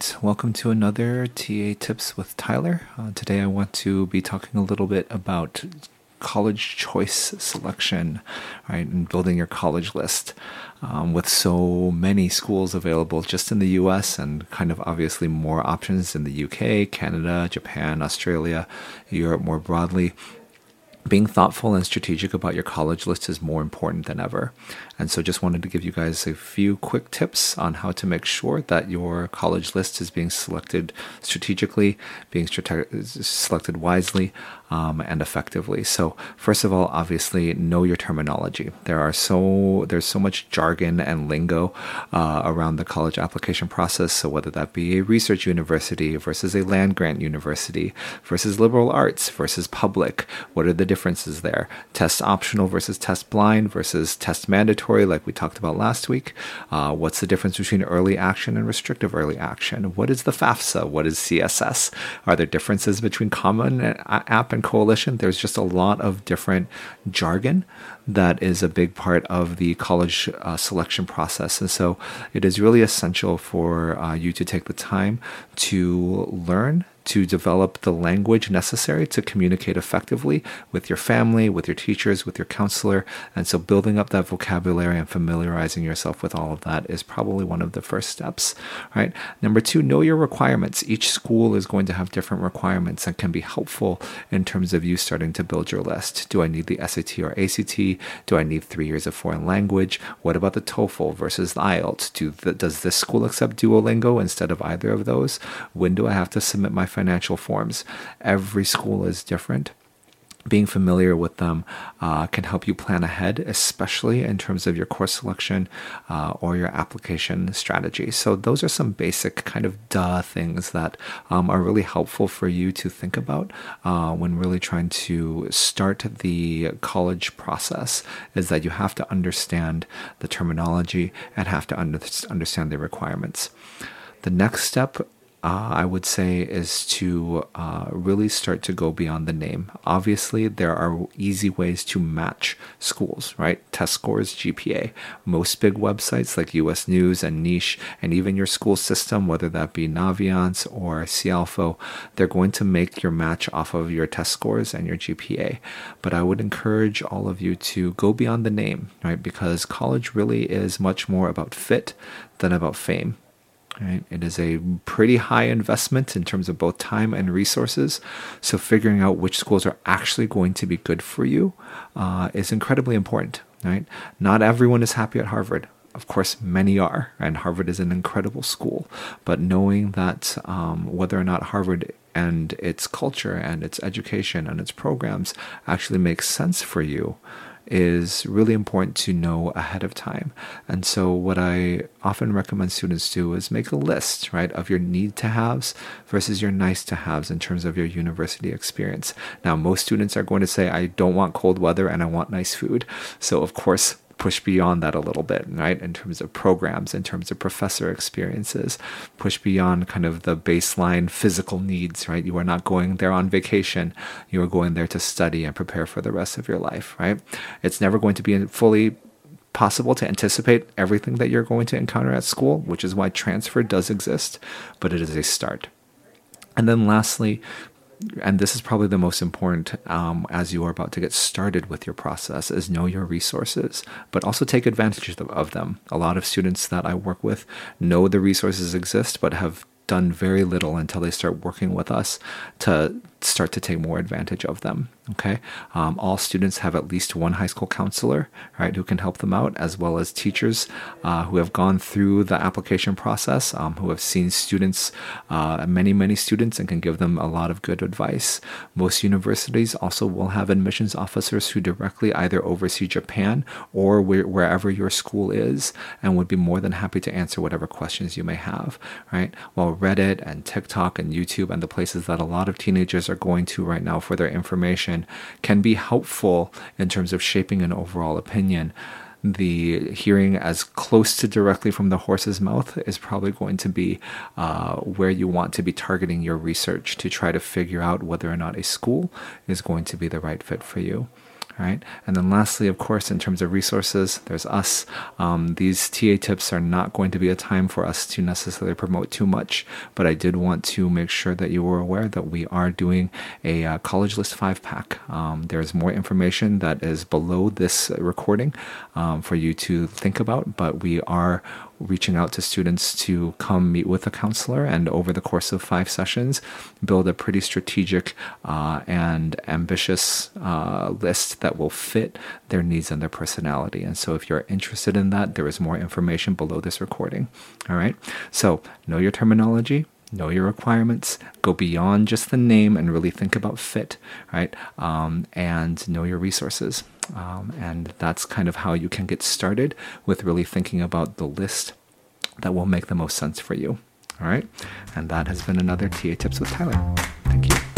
right, welcome to another TA Tips with Tyler. Uh, today I want to be talking a little bit about college choice selection, right, and building your college list. Um, with so many schools available just in the US and kind of obviously more options in the UK, Canada, Japan, Australia, Europe more broadly being thoughtful and strategic about your college list is more important than ever. And so, just wanted to give you guys a few quick tips on how to make sure that your college list is being selected strategically, being strate- selected wisely, um, and effectively. So, first of all, obviously, know your terminology. There are so there's so much jargon and lingo uh, around the college application process. So, whether that be a research university versus a land grant university versus liberal arts versus public, what are the differences there? Test optional versus test blind versus test mandatory like we talked about last week. Uh, what's the difference between early action and restrictive early action? What is the FAFSA? What is CSS? Are there differences between Common App and Coalition? There's just a lot of different jargon that is a big part of the college uh, selection process. And so it is really essential for uh, you to take the time to learn to develop the language necessary to communicate effectively with your family, with your teachers, with your counselor. And so, building up that vocabulary and familiarizing yourself with all of that is probably one of the first steps, right? Number two, know your requirements. Each school is going to have different requirements and can be helpful in terms of you starting to build your list. Do I need the SAT or ACT? Do I need three years of foreign language? What about the TOEFL versus the IELTS? Do the, does this school accept Duolingo instead of either of those? When do I have to submit my financial forms. Every school is different being familiar with them uh, can help you plan ahead, especially in terms of your course selection uh, or your application strategy. So, those are some basic kind of duh things that um, are really helpful for you to think about uh, when really trying to start the college process. Is that you have to understand the terminology and have to under- understand the requirements. The next step uh, I would say is to uh, really start to go beyond the name. Obviously, there are easy ways to match schools, right? Test scores, GPA. Most big websites like US News and Niche, and even your school system, whether that be Naviance or Cialfo, they're going to make your match off of your test scores and your GPA. But I would encourage all of you to go beyond the name, right? Because college really is much more about fit than about fame. Right? It is a pretty high investment in terms of both time and resources. So, figuring out which schools are actually going to be good for you uh, is incredibly important. Right? Not everyone is happy at Harvard. Of course, many are, and Harvard is an incredible school. But knowing that um, whether or not Harvard and its culture and its education and its programs actually makes sense for you is really important to know ahead of time. And so, what I often recommend students do is make a list, right, of your need to haves versus your nice to haves in terms of your university experience. Now, most students are going to say, I don't want cold weather and I want nice food. So, of course, push beyond that a little bit, right? In terms of programs, in terms of professor experiences, push beyond kind of the baseline physical needs, right? You are not going there on vacation. You are going there to study and prepare for the rest of your life, right? It's never going to be fully possible to anticipate everything that you're going to encounter at school, which is why transfer does exist, but it is a start. And then lastly, and this is probably the most important um, as you are about to get started with your process is know your resources but also take advantage of them a lot of students that i work with know the resources exist but have done very little until they start working with us to start to take more advantage of them. Okay, um, all students have at least one high school counselor, right, who can help them out, as well as teachers uh, who have gone through the application process, um, who have seen students, uh, many many students, and can give them a lot of good advice. Most universities also will have admissions officers who directly either oversee Japan or where, wherever your school is, and would be more than happy to answer whatever questions you may have. Right, while Reddit and TikTok and YouTube and the places that a lot of teenagers are going to right now for their information can be helpful in terms of shaping an overall opinion. The hearing as close to directly from the horse's mouth is probably going to be uh, where you want to be targeting your research to try to figure out whether or not a school is going to be the right fit for you right? And then lastly, of course, in terms of resources, there's us. Um, these TA tips are not going to be a time for us to necessarily promote too much, but I did want to make sure that you were aware that we are doing a uh, college list five pack. Um, there's more information that is below this recording um, for you to think about, but we are reaching out to students to come meet with a counselor and over the course of five sessions build a pretty strategic uh, and ambitious uh, list that will fit their needs and their personality. And so if you're interested in that there is more information below this recording. All right? So know your terminology know your requirements go beyond just the name and really think about fit right um, and know your resources. Um, and that's kind of how you can get started with really thinking about the list that will make the most sense for you. All right? And that has been another ta tips with tyler. Thank you